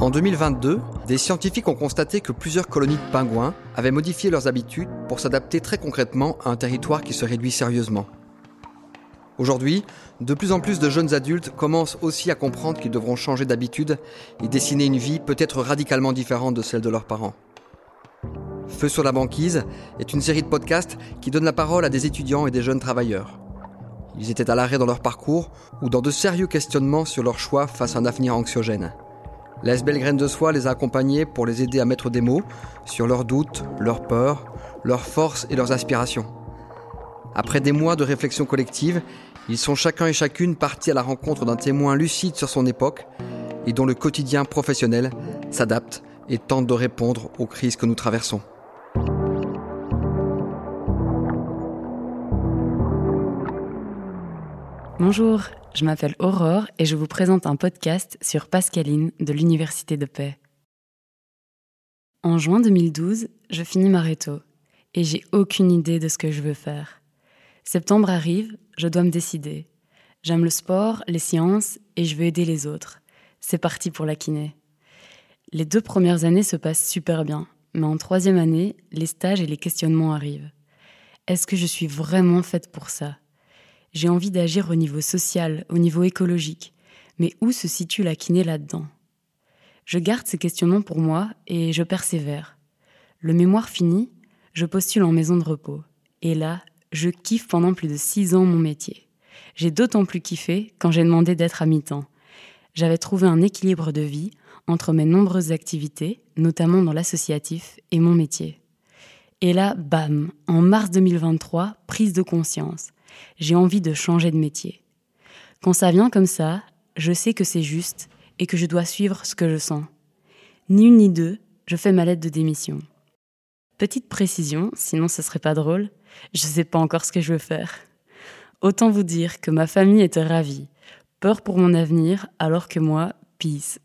En 2022, des scientifiques ont constaté que plusieurs colonies de pingouins avaient modifié leurs habitudes pour s'adapter très concrètement à un territoire qui se réduit sérieusement. Aujourd'hui, de plus en plus de jeunes adultes commencent aussi à comprendre qu'ils devront changer d'habitude et dessiner une vie peut-être radicalement différente de celle de leurs parents. Feu sur la banquise est une série de podcasts qui donne la parole à des étudiants et des jeunes travailleurs. Ils étaient à l'arrêt dans leur parcours ou dans de sérieux questionnements sur leur choix face à un avenir anxiogène. La SBL Graine de Soie les a accompagnés pour les aider à mettre des mots sur leurs doutes, leurs peurs, leurs forces et leurs aspirations. Après des mois de réflexion collective, ils sont chacun et chacune partis à la rencontre d'un témoin lucide sur son époque et dont le quotidien professionnel s'adapte et tente de répondre aux crises que nous traversons. Bonjour, je m'appelle Aurore et je vous présente un podcast sur Pascaline de l'Université de Paix. En juin 2012, je finis ma réto et j'ai aucune idée de ce que je veux faire. Septembre arrive, je dois me décider. J'aime le sport, les sciences et je veux aider les autres. C'est parti pour la kiné. Les deux premières années se passent super bien, mais en troisième année, les stages et les questionnements arrivent. Est-ce que je suis vraiment faite pour ça? J'ai envie d'agir au niveau social, au niveau écologique. Mais où se situe la kiné là-dedans? Je garde ces questionnements pour moi et je persévère. Le mémoire fini, je postule en maison de repos. Et là, je kiffe pendant plus de six ans mon métier. J'ai d'autant plus kiffé quand j'ai demandé d'être à mi-temps. J'avais trouvé un équilibre de vie entre mes nombreuses activités, notamment dans l'associatif, et mon métier. Et là, bam, en mars 2023, prise de conscience j'ai envie de changer de métier. Quand ça vient comme ça, je sais que c'est juste et que je dois suivre ce que je sens. Ni une ni deux, je fais ma lettre de démission. Petite précision, sinon ce serait pas drôle, je sais pas encore ce que je veux faire. Autant vous dire que ma famille était ravie, peur pour mon avenir, alors que moi, peace.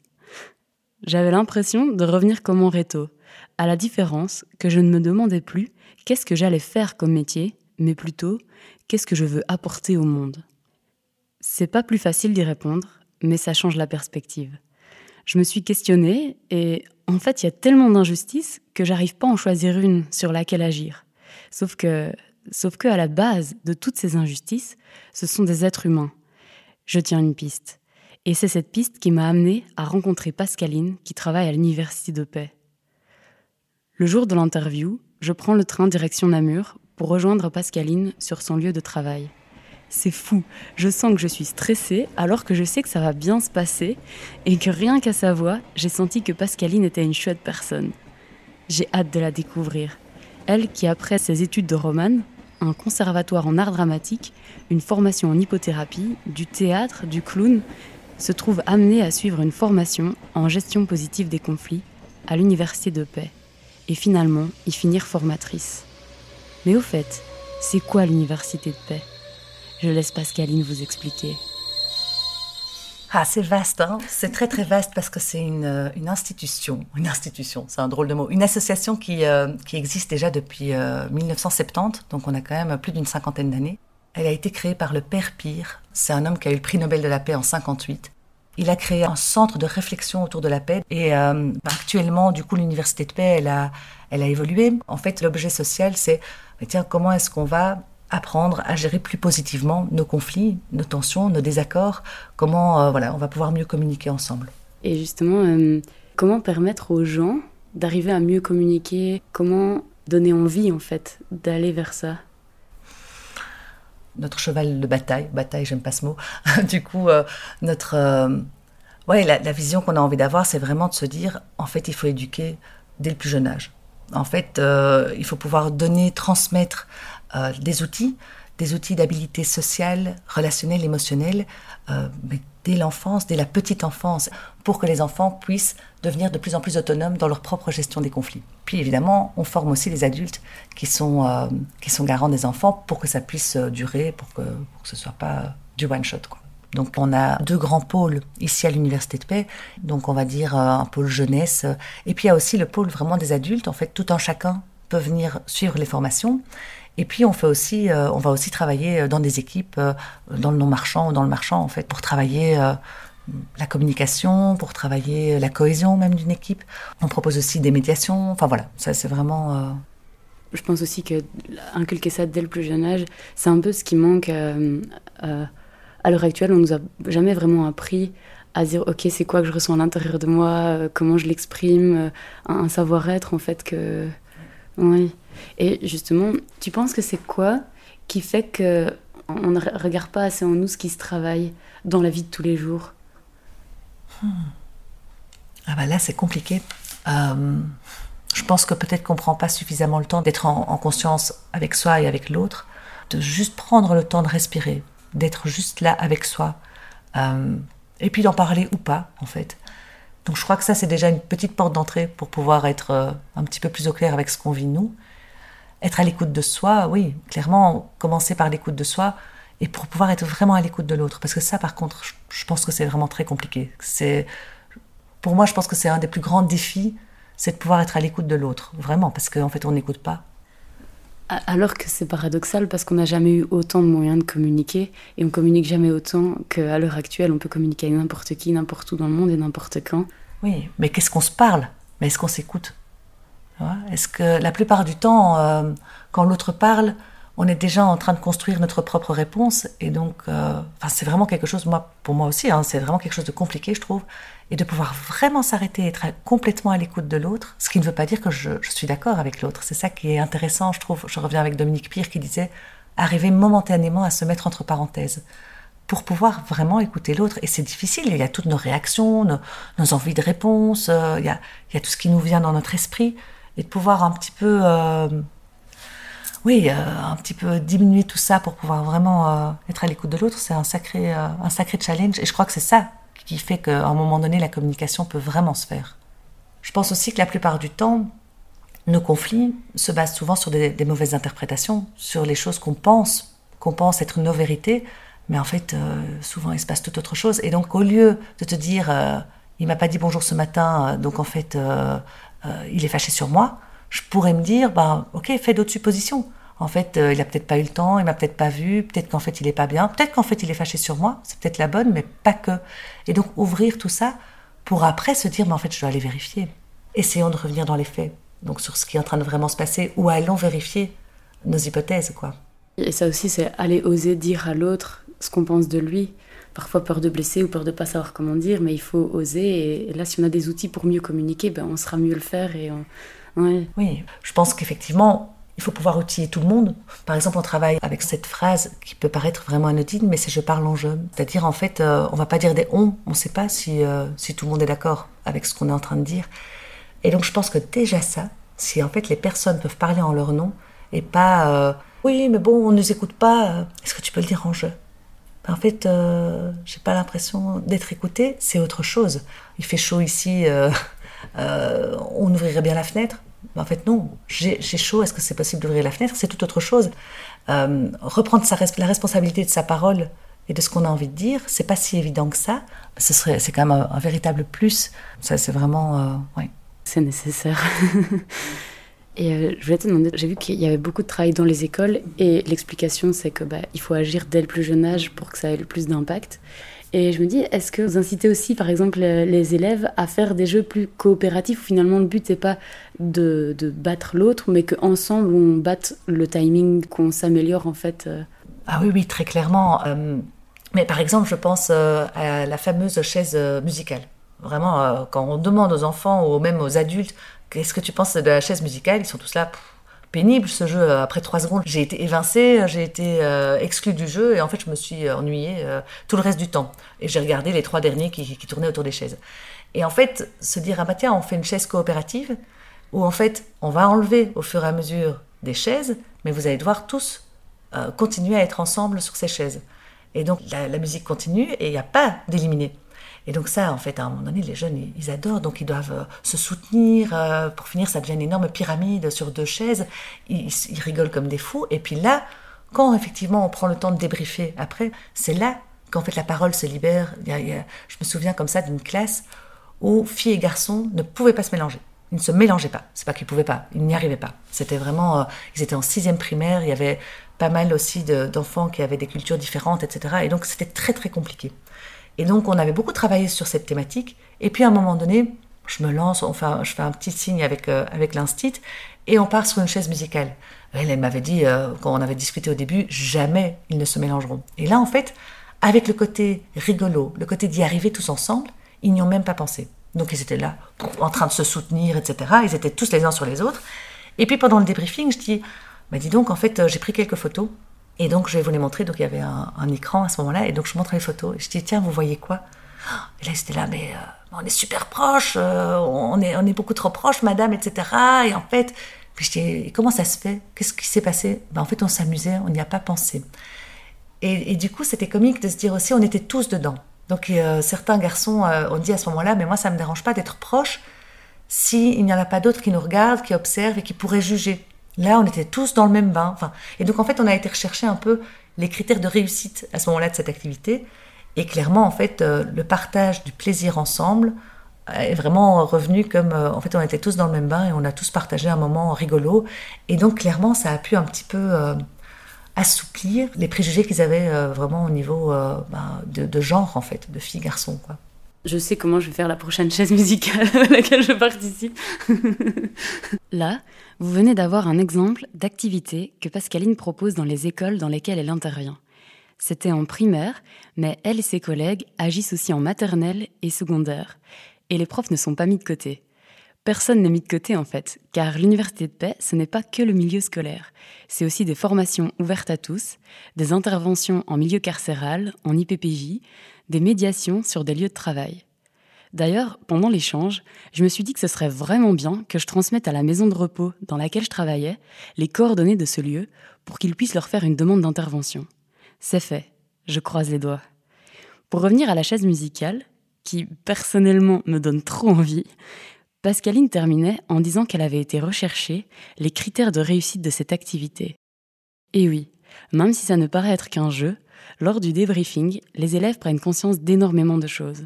J'avais l'impression de revenir comme mon réto, à la différence que je ne me demandais plus qu'est-ce que j'allais faire comme métier, mais plutôt qu'est-ce que je veux apporter au monde? C'est pas plus facile d'y répondre, mais ça change la perspective. Je me suis questionnée et en fait, il y a tellement d'injustices que j'arrive pas à en choisir une sur laquelle agir. Sauf que, sauf que à la base de toutes ces injustices, ce sont des êtres humains. Je tiens une piste. Et c'est cette piste qui m'a amenée à rencontrer Pascaline qui travaille à l'Université de Paix. Le jour de l'interview, je prends le train direction Namur pour rejoindre Pascaline sur son lieu de travail. C'est fou, je sens que je suis stressée alors que je sais que ça va bien se passer et que rien qu'à sa voix, j'ai senti que Pascaline était une chouette personne. J'ai hâte de la découvrir. Elle qui, après ses études de romane, un conservatoire en art dramatique, une formation en hypothérapie, du théâtre, du clown, se trouve amenée à suivre une formation en gestion positive des conflits à l'Université de Paix et finalement y finir formatrice. Mais au fait, c'est quoi l'université de paix? Je laisse Pascaline vous expliquer. Ah, c'est vaste, hein? C'est très très vaste parce que c'est une, euh, institution, une institution, c'est un drôle de mot, une association qui, euh, existe déjà depuis 1970, euh, donc on a quand même plus d'une cinquantaine d'années. Elle a été créée par le père Pire, c'est un homme qui a eu le prix Nobel de la paix en 58. Il a créé un centre de réflexion autour de la paix et actuellement, du coup, l'université de paix, elle a, elle a évolué. En fait, l'objet social, c'est tiens, comment est-ce qu'on va apprendre à gérer plus positivement nos conflits, nos tensions, nos désaccords, comment euh, voilà, on va pouvoir mieux communiquer ensemble? Et justement, euh, comment permettre aux gens d'arriver à mieux communiquer, comment donner envie en fait d'aller vers ça? Notre cheval de bataille, bataille, j'aime pas ce mot. du coup, euh, notre ouais, la vision qu'on a envie d'avoir, c'est vraiment de se dire, en fait, il faut éduquer dès le plus jeune âge. En fait, euh, il faut pouvoir donner, transmettre euh, des outils, des outils d'habilité sociale, relationnelle, émotionnelle, euh, dès l'enfance, dès la petite enfance, pour que les enfants puissent devenir de plus en plus autonomes dans leur propre gestion des conflits. Puis évidemment, on forme aussi les adultes qui sont, qui sont garants des enfants pour que ça puisse durer, pour que, pour que ce ne soit pas du one-shot. Donc on a deux grands pôles ici à l'Université de Paix, donc on va dire euh, un pôle jeunesse, et puis il y a aussi le pôle vraiment des adultes, en fait tout un chacun peut venir suivre les formations. Et puis on fait aussi, on va aussi travailler dans des équipes, dans le non marchand ou dans le marchand en fait, pour travailler la communication, pour travailler la cohésion même d'une équipe. On propose aussi des médiations. Enfin voilà, ça c'est vraiment je pense aussi que inculquer ça dès le plus jeune âge, c'est un peu ce qui manque euh, euh, à l'heure actuelle. On nous a jamais vraiment appris à dire ok c'est quoi que je ressens à l'intérieur de moi, euh, comment je l'exprime, un, savoir-être en fait que oui. Et justement, tu penses que c'est quoi qui fait que on ne regarde pas assez en nous ce qui se travaille dans la vie de tous les jours? Hmm. Ah bah là c'est compliqué. Je pense que peut-être qu'on ne prend pas suffisamment le temps d'être en, conscience avec soi et avec l'autre, de juste prendre le temps de respirer, d'être juste là avec soi, euh, et puis d'en parler ou pas, en fait. Donc je crois que ça, c'est déjà une petite porte d'entrée pour pouvoir être euh, un petit peu plus au clair avec ce qu'on vit nous. Être à l'écoute de soi, oui, clairement, commencer par l'écoute de soi, et pour pouvoir être vraiment à l'écoute de l'autre. Parce que ça, par contre, je pense que c'est vraiment très compliqué. C'est, pour moi, je pense que c'est un des plus grands défis c'est de pouvoir être à l'écoute de l'autre, vraiment, parce qu'en fait, on n'écoute pas. Alors que c'est paradoxal parce qu'on n'a jamais eu autant de moyens de communiquer et on communique jamais autant qu'à l'heure actuelle. On peut communiquer avec n'importe qui, n'importe où dans le monde et n'importe quand. Oui, mais qu'est-ce qu'on se parle? Mais est-ce qu'on s'écoute? Est-ce que la plupart du temps, euh, quand l'autre parle, on est déjà en train de construire notre propre réponse et donc, euh, c'est vraiment quelque chose, moi, pour moi aussi, hein, c'est vraiment quelque chose de compliqué, je trouve et de pouvoir vraiment s'arrêter et être complètement à l'écoute de l'autre, ce qui ne veut pas dire que je, suis d'accord avec l'autre. C'est ça qui est intéressant, je trouve. Je reviens avec Dominique Pire qui disait arriver momentanément à se mettre entre parenthèses pour pouvoir vraiment écouter l'autre. Et c'est difficile, il y a toutes nos réactions, nos, envies de réponse, euh, il, y a, il, y a, tout ce qui nous vient dans notre esprit, et de pouvoir un petit peu... Euh, oui, euh, un petit peu diminuer tout ça pour pouvoir vraiment être à l'écoute de l'autre, c'est un sacré, un sacré challenge. Et je crois que c'est ça qui fait qu'à un moment donné, la communication peut vraiment se faire. Je pense aussi que la plupart du temps, nos conflits se basent souvent sur des, mauvaises interprétations, sur les choses qu'on pense, qu'on pense être nos vérités, mais en fait, euh, souvent il se passe tout autre chose. Et donc, au lieu de te dire, euh, il m'a pas dit bonjour ce matin, euh, donc en fait, il est fâché sur moi, je pourrais me dire, ben, ok, fais d'autres suppositions. En fait, euh, il a peut-être pas eu le temps, il m'a peut-être pas vu, peut-être qu'en fait il est pas bien, peut-être qu'en fait il est fâché sur moi, c'est peut-être la bonne, mais pas que. Et donc ouvrir tout ça pour après se dire, mais en fait je dois aller vérifier. Essayons de revenir dans les faits, donc sur ce qui est en train de vraiment se passer, ou allons vérifier nos hypothèses, quoi. Et ça aussi, c'est aller oser dire à l'autre ce qu'on pense de lui. Parfois peur de blesser ou peur de pas savoir comment dire, mais il faut oser. Et là, si on a des outils pour mieux communiquer, ben, on sera mieux le faire. Et Oui, je pense qu'effectivement, il faut pouvoir outiller tout le monde. Par exemple, on travaille avec cette phrase qui peut paraître vraiment anodine, mais c'est je parle en jeu. C'est-à-dire, en fait, euh, on va pas dire des on, on ne sait pas si, euh, si tout le monde est d'accord avec ce qu'on est en train de dire. Et donc, je pense que déjà ça, si en fait les personnes peuvent parler en leur nom et pas euh, oui, mais bon, on ne nous écoute pas, est-ce que tu peux le dire en jeu? En fait, j'ai pas l'impression d'être écouté, c'est autre chose. Il fait chaud ici, on ouvrirait bien la fenêtre en fait, non, j'ai chaud, est-ce que c'est possible d'ouvrir la fenêtre? C'est tout autre chose. Euh, reprendre la responsabilité de sa parole et de ce qu'on a envie de dire, c'est pas si évident que ça. Ce c'est quand même un, véritable plus. Ça, c'est vraiment, euh, ouais. C'est nécessaire. et euh, je voulais te demander, j'ai vu qu'il y avait beaucoup de travail dans les écoles et l'explication, c'est que bah, faut agir dès le plus jeune âge pour que ça ait le plus d'impact. Et je me dis, est-ce que vous incitez aussi, par exemple, les élèves à faire des jeux plus coopératifs où finalement le but n'est pas de, de battre l'autre, mais qu'ensemble on batte le timing, qu'on s'améliore en fait euh Ah oui, oui, très clairement. Euh, mais par exemple, je pense euh, à la fameuse chaise musicale. Vraiment, quand on demande aux enfants ou même aux adultes, qu'est-ce que tu penses de la chaise musicale, ils sont tous là pénible ce jeu. Après trois secondes, j'ai été évincée, j'ai été euh, exclue du jeu et en fait, je me suis ennuyée euh, tout le reste du temps. Et j'ai regardé les trois derniers qui, tournaient autour des chaises. Et en fait, se dire ah bah tiens, on fait une chaise coopérative où en fait, on va enlever au fur et à mesure des chaises, mais vous allez devoir tous euh, continuer à être ensemble sur ces chaises. Et donc la, musique continue et il n'y a pas d'éliminer. Et donc ça, en fait, à un moment donné, les jeunes, ils adorent, donc ils doivent euh, se soutenir. Euh, pour finir, ça devient une énorme pyramide sur deux chaises. Ils, rigolent comme des fous. Et puis là, quand effectivement on prend le temps de débriefer après, c'est là qu'en fait la parole se libère. je me souviens comme ça d'une classe où filles et garçons ne pouvaient pas se mélanger. Ils ne se mélangeaient pas. C'est pas qu'ils pouvaient pas, ils n'y arrivaient pas. C'était vraiment, euh, ils étaient en sixième primaire. Il y avait pas mal aussi d'enfants qui avaient des cultures différentes, etc. Et donc c'était très très compliqué. Et donc on avait beaucoup travaillé sur cette thématique. Et puis à un moment donné, je me lance, enfin, je fais un petit signe avec euh, avec l'instit et on part sur une chaise musicale. Elle, m'avait dit euh, quand on avait discuté au début, jamais ils ne se mélangeront. Et là en fait, avec le côté rigolo, le côté d'y arriver tous ensemble, ils n'y ont même pas pensé. Donc ils étaient là, en train de se soutenir, etc. Ils étaient tous les uns sur les autres. Et puis pendant le débriefing, je dis, bah dis donc, en fait, euh, j'ai pris quelques photos. Et donc je vais vous les montrer. Donc il y avait un, écran à ce moment-là. Et donc je montre les photos. Je dis, tiens, vous voyez quoi? Et là, ils étaient là, mais euh, on est super proches, euh, on, est, on est beaucoup trop proches, madame, etc. Et en fait, je dis, comment ça se fait? Qu'est-ce qui s'est passé? Ben, En fait, on s'amusait, on n'y a pas pensé. Et, et du coup, c'était comique de se dire aussi, on était tous dedans. Donc euh, certains garçons ont dit à ce moment-là, mais moi ça ne me dérange pas d'être proche s'il n'y en a pas d'autres qui nous regardent, qui observent et qui pourraient juger. Là, on était tous dans le même bain. Enfin, et donc en fait, on a été rechercher un peu les critères de réussite à ce moment-là de cette activité. Et clairement, en fait, euh, le partage du plaisir ensemble est vraiment revenu comme, en fait, on était tous dans le même bain et on a tous partagé un moment rigolo. Et donc, clairement, ça a pu un petit peu assouplir les préjugés qu'ils avaient euh, vraiment au niveau euh, bah, de, genre, en fait, de filles-garçons. quoi. Je sais comment je vais faire la prochaine chaise musicale à laquelle je participe. Là, vous venez d'avoir un exemple d'activité que Pascaline propose dans les écoles dans lesquelles elle intervient. C'était en primaire, mais elle et ses collègues agissent aussi en maternelle et secondaire. Et les profs ne sont pas mis de côté. Personne n'est mis de côté en fait, car l'université de paix, ce n'est pas que le milieu scolaire. C'est aussi des formations ouvertes à tous, des interventions en milieu carcéral, en IPPJ, des médiations sur des lieux de travail. D'ailleurs, pendant l'échange, je me suis dit que ce serait vraiment bien que je transmette à la maison de repos dans laquelle je travaillais les coordonnées de ce lieu pour qu'ils puissent leur faire une demande d'intervention. C'est fait, je croise les doigts. Pour revenir à la chaise musicale, qui personnellement me donne trop envie, Pascaline terminait en disant qu'elle avait été rechercher les critères de réussite de cette activité. Et oui, même si ça ne paraît être qu'un jeu, lors du débriefing, les élèves prennent conscience d'énormément de choses.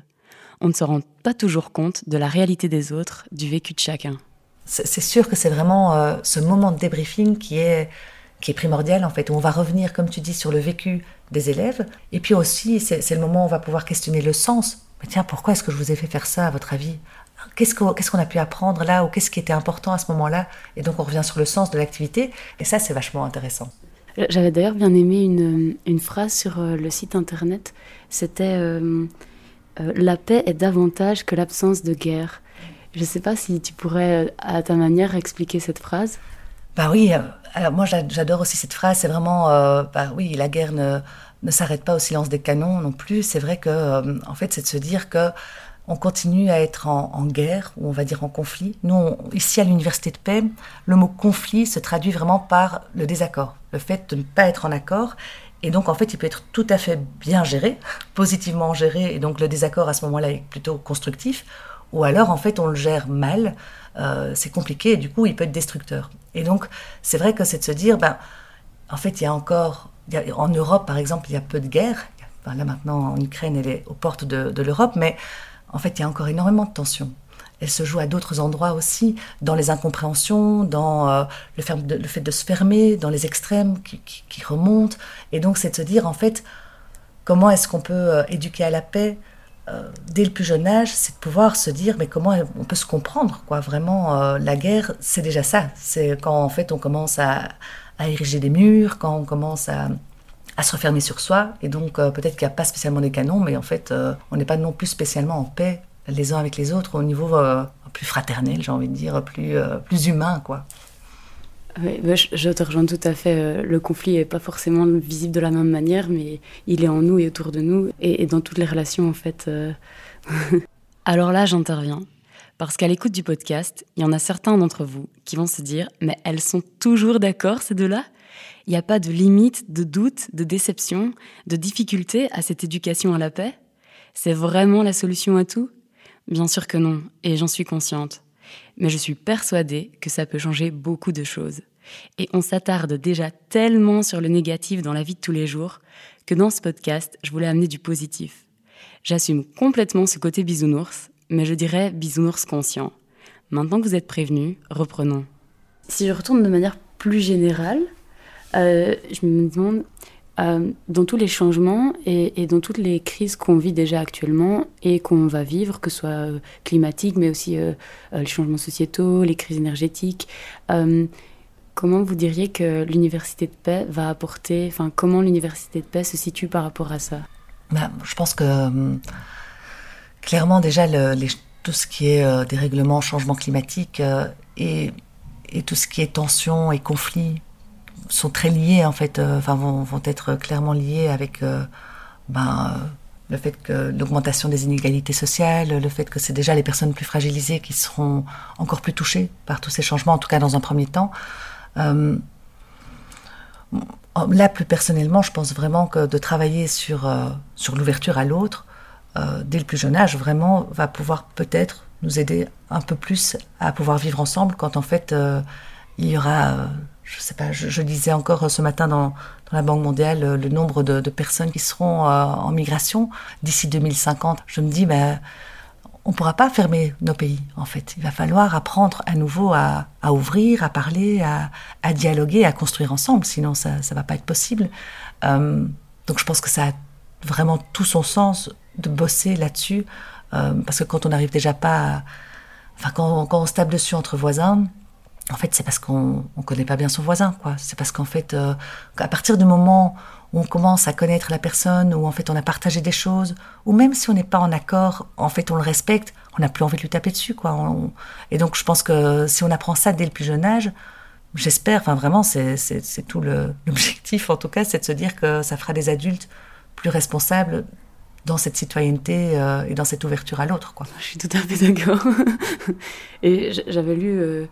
On ne se rend pas toujours compte de la réalité des autres, du vécu de chacun. C'est sûr que c'est vraiment euh, ce moment de débriefing qui est, primordial en fait, où on va revenir, comme tu dis, sur le vécu des élèves. Et puis aussi, c'est le moment où on va pouvoir questionner le sens. Tiens, pourquoi est-ce que je vous ai fait faire ça, à votre avis? Qu'est-ce qu'on a pu apprendre là ou qu'est-ce qui était important à ce moment-là? Et donc on revient sur le sens de l'activité et ça c'est vachement intéressant. J'avais d'ailleurs bien aimé une, une, phrase sur euh, le site internet, c'était euh, euh, La paix est davantage que l'absence de guerre. Je ne sais pas si tu pourrais à ta manière expliquer cette phrase. Bah oui, alors moi j'adore aussi cette phrase, c'est vraiment, bah oui, la guerre ne, ne s'arrête pas au silence des canons non plus, c'est vrai que en fait c'est de se dire que on continue à être en, guerre, ou on va dire en conflit. Nous, ici à l'Université de paix, le mot conflit se traduit vraiment par le désaccord, le fait de ne pas être en accord. Et donc, en fait, il peut être tout à fait bien géré, positivement géré, et donc le désaccord à ce moment-là est plutôt constructif, ou alors, en fait, on le gère mal, euh, c'est compliqué, et du coup, il peut être destructeur. Et donc, c'est vrai que c'est de se dire, ben, en fait, il y a encore, en Europe, par exemple, il y a peu de guerres. là, maintenant, en Ukraine, elle est aux portes de, de l'Europe, mais en fait, il y a encore énormément de tensions. Elle se joue à d'autres endroits aussi, dans les incompréhensions, dans euh, le, fait de se fermer, dans les extrêmes qui, remontent. Et donc, c'est de se dire, en fait, comment est-ce qu'on peut euh, éduquer à la paix euh, dès le plus jeune âge? C'est de pouvoir se dire, mais comment on peut se comprendre, quoi? Vraiment, la guerre, c'est déjà ça. C'est quand, en fait, on commence à, à ériger des murs, quand on commence à, à se refermer sur soi. Et donc, euh, peut-être qu'il n'y a pas spécialement des canons, mais en fait, euh, on n'est pas non plus spécialement en paix les uns avec les autres au niveau euh, plus fraternel, j'ai envie de dire, plus, plus humain, quoi. Oui, bah, je, te rejoins tout à fait. Le conflit n'est pas forcément visible de la même manière, mais il est en nous et autour de nous, et, et dans toutes les relations, en fait. Alors là, j'interviens. Parce qu'à l'écoute du podcast, il y en a certains d'entre vous qui vont se dire Mais elles sont toujours d'accord, ces deux-là? Il n'y a pas de limite, de doute, de déception, de difficulté à cette éducation à la paix? C'est vraiment la solution à tout? Bien sûr que non, et j'en suis consciente. Mais je suis persuadée que ça peut changer beaucoup de choses. Et on s'attarde déjà tellement sur le négatif dans la vie de tous les jours que dans ce podcast, je voulais amener du positif. J'assume complètement ce côté bisounours, mais je dirais bisounours conscient. Maintenant que vous êtes prévenus, reprenons. Si je retourne de manière plus générale, euh, je me demande, euh, dans tous les changements et, dans toutes les crises qu'on vit déjà actuellement et qu'on va vivre, que ce soit euh, climatique, mais aussi les changements sociétaux, les crises énergétiques, comment vous diriez que l'université de paix va apporter, enfin comment l'université de paix se situe par rapport à ça? Bah, Je pense que clairement déjà tout ce qui est dérèglement, changement climatique et, et tout ce qui est tension et conflit sont très liés en fait, euh, enfin vont, être clairement liés avec euh, ben, euh, le fait que l'augmentation des inégalités sociales, le fait que c'est déjà les personnes plus fragilisées qui seront encore plus touchées par tous ces changements, en tout cas dans un premier temps. là, plus personnellement, je pense vraiment que de travailler sur, sur l'ouverture à l'autre, dès le plus jeune âge, vraiment, va pouvoir peut-être nous aider un peu plus à pouvoir vivre ensemble quand en fait il y aura je sais pas, je, lisais encore ce matin dans, la Banque mondiale euh, le, nombre de, personnes qui seront euh, en migration d'ici 2050. Je me dis, ben, on ne pourra pas fermer nos pays, en fait. Il va falloir apprendre à nouveau à, ouvrir, à parler, à, dialoguer, à construire ensemble, sinon ça ne va pas être possible. Euh, donc je pense que ça a vraiment tout son sens de bosser là-dessus, parce que quand on n'arrive déjà pas, enfin quand, quand on se tape dessus entre voisins, en fait, c'est parce qu'on ne connaît pas bien son voisin, quoi. C'est parce qu'en fait, euh, à partir du moment où on commence à connaître la personne, où en fait on a partagé des choses, ou même si on n'est pas en accord, en fait on le respecte, on n'a plus envie de lui taper dessus, quoi. Et donc je pense que si on apprend ça dès le plus jeune âge, j'espère, enfin vraiment, c'est tout l'objectif en tout cas, c'est de se dire que ça fera des adultes plus responsables dans cette citoyenneté euh, et dans cette ouverture à l'autre, quoi. Je suis tout à fait d'accord. et j'avais lu. Euh,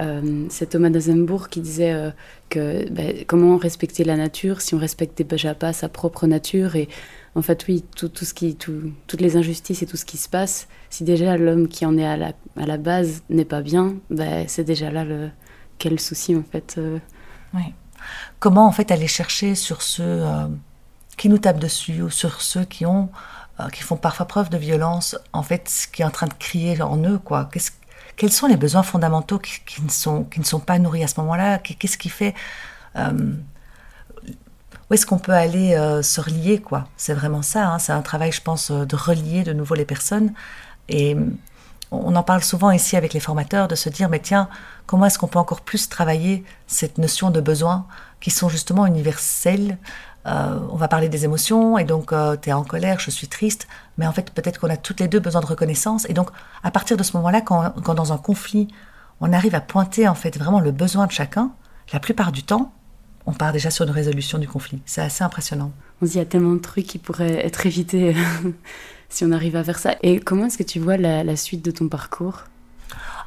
euh, c'est Thomas d'Azembourg qui disait euh, que ben, comment respecter la nature si on respectait déjà pas sa propre nature et en fait oui tout, tout ce qui tout, toutes les injustices et tout ce qui se passe si déjà l'homme qui en est à la, à la base n'est pas bien ben, c'est déjà là le quel souci en fait euh. oui. comment en fait aller chercher sur ceux qui nous tapent dessus ou sur ceux qui ont qui font parfois preuve de violence en fait ce qui est en train de crier en eux quoi? Qu'est-ce quels sont les besoins fondamentaux qui, ne, sont, qui ne sont pas nourris à ce moment-là? Qu'est-ce qui fait euh, Où est-ce qu'on peut aller euh, se relier quoi? C'est vraiment ça. Hein. c'est un travail, je pense, de relier de nouveau les personnes. Et on en parle souvent ici avec les formateurs de se dire, mais tiens, comment est-ce qu'on peut encore plus travailler cette notion de besoins qui sont justement universels euh, on va parler des émotions, et donc euh, tu es en colère, je suis triste, mais en fait peut-être qu'on a toutes les deux besoin de reconnaissance, et donc à partir de ce moment-là, quand, dans un conflit, on arrive à pointer en fait vraiment le besoin de chacun, la plupart du temps, on part déjà sur une résolution du conflit. C'est assez impressionnant. On se dit, il y a tellement de trucs qui pourraient être évités si on arrive à faire ça. Et comment est-ce que tu vois la, suite de ton parcours?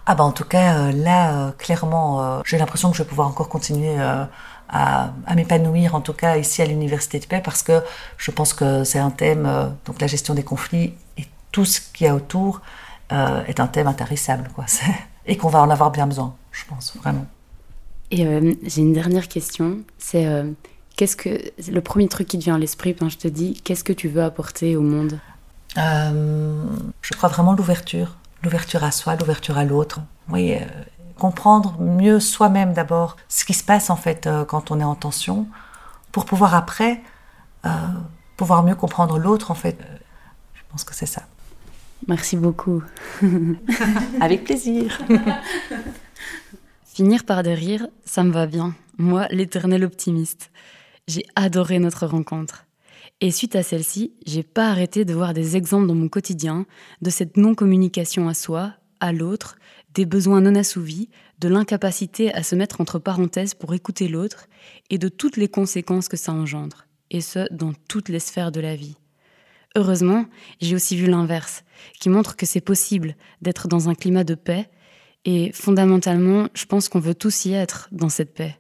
Ah bah en tout cas, euh, là, clairement, j'ai l'impression que je vais pouvoir encore continuer à, m'épanouir, en tout cas ici à l'Université de Paix, parce que je pense que c'est un thème, euh, donc la gestion des conflits et tout ce qu'il y a autour euh, est un thème intarissable, quoi. Et qu'on va en avoir bien besoin, je pense, vraiment. Et euh, j'ai une dernière question, c'est qu'est-ce que le premier truc qui te vient à l'esprit quand je te dis qu'est-ce que tu veux apporter au monde? Je crois vraiment l'ouverture, l'ouverture à soi, l'ouverture à l'autre. Oui, comprendre mieux soi-même d'abord ce qui se passe en fait euh, quand on est en tension, pour pouvoir après euh, pouvoir mieux comprendre l'autre en fait. Euh, je pense que c'est ça. Merci beaucoup. Avec plaisir. Finir par des rires, ça me va bien. Moi, l'éternel optimiste. J'ai adoré notre rencontre. Et suite à celle-ci, j'ai pas arrêté de voir des exemples dans mon quotidien de cette non-communication à soi, à l'autre, des besoins non assouvis, de l'incapacité à se mettre entre parenthèses pour écouter l'autre et de toutes les conséquences que ça engendre, et ce, dans toutes les sphères de la vie. Heureusement, j'ai aussi vu l'inverse, qui montre que c'est possible d'être dans un climat de paix, et fondamentalement, je pense qu'on veut tous y être dans cette paix.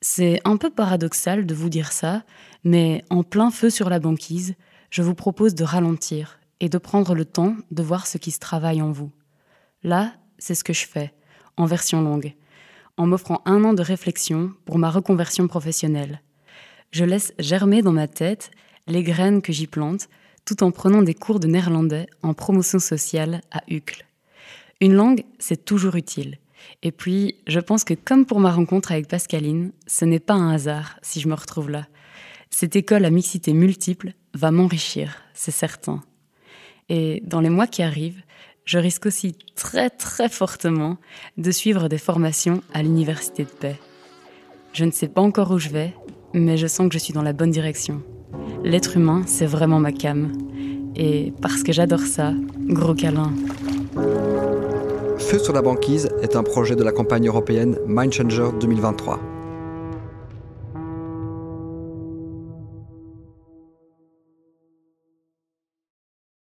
C'est un peu paradoxal de vous dire ça, mais en plein feu sur la banquise, je vous propose de ralentir et de prendre le temps de voir ce qui se travaille en vous. Là, c'est ce que je fais, en version longue, en m'offrant un an de réflexion pour ma reconversion professionnelle. Je laisse germer dans ma tête les graines que j'y plante, tout en prenant des cours de néerlandais en promotion sociale à Uccle. Une langue, c'est toujours utile. Et puis, je pense que comme pour ma rencontre avec Pascaline, ce n'est pas un hasard si je me retrouve là. Cette école à mixité multiple va m'enrichir, c'est certain. Et dans les mois qui arrivent, je risque aussi très très fortement de suivre des formations à l'Université de paix. Je ne sais pas encore où je vais, mais je sens que je suis dans la bonne direction. L'être humain, c'est vraiment ma cam. Et parce que j'adore ça, gros câlin. Feu sur la banquise est un projet de la campagne européenne Mind Changer 2023.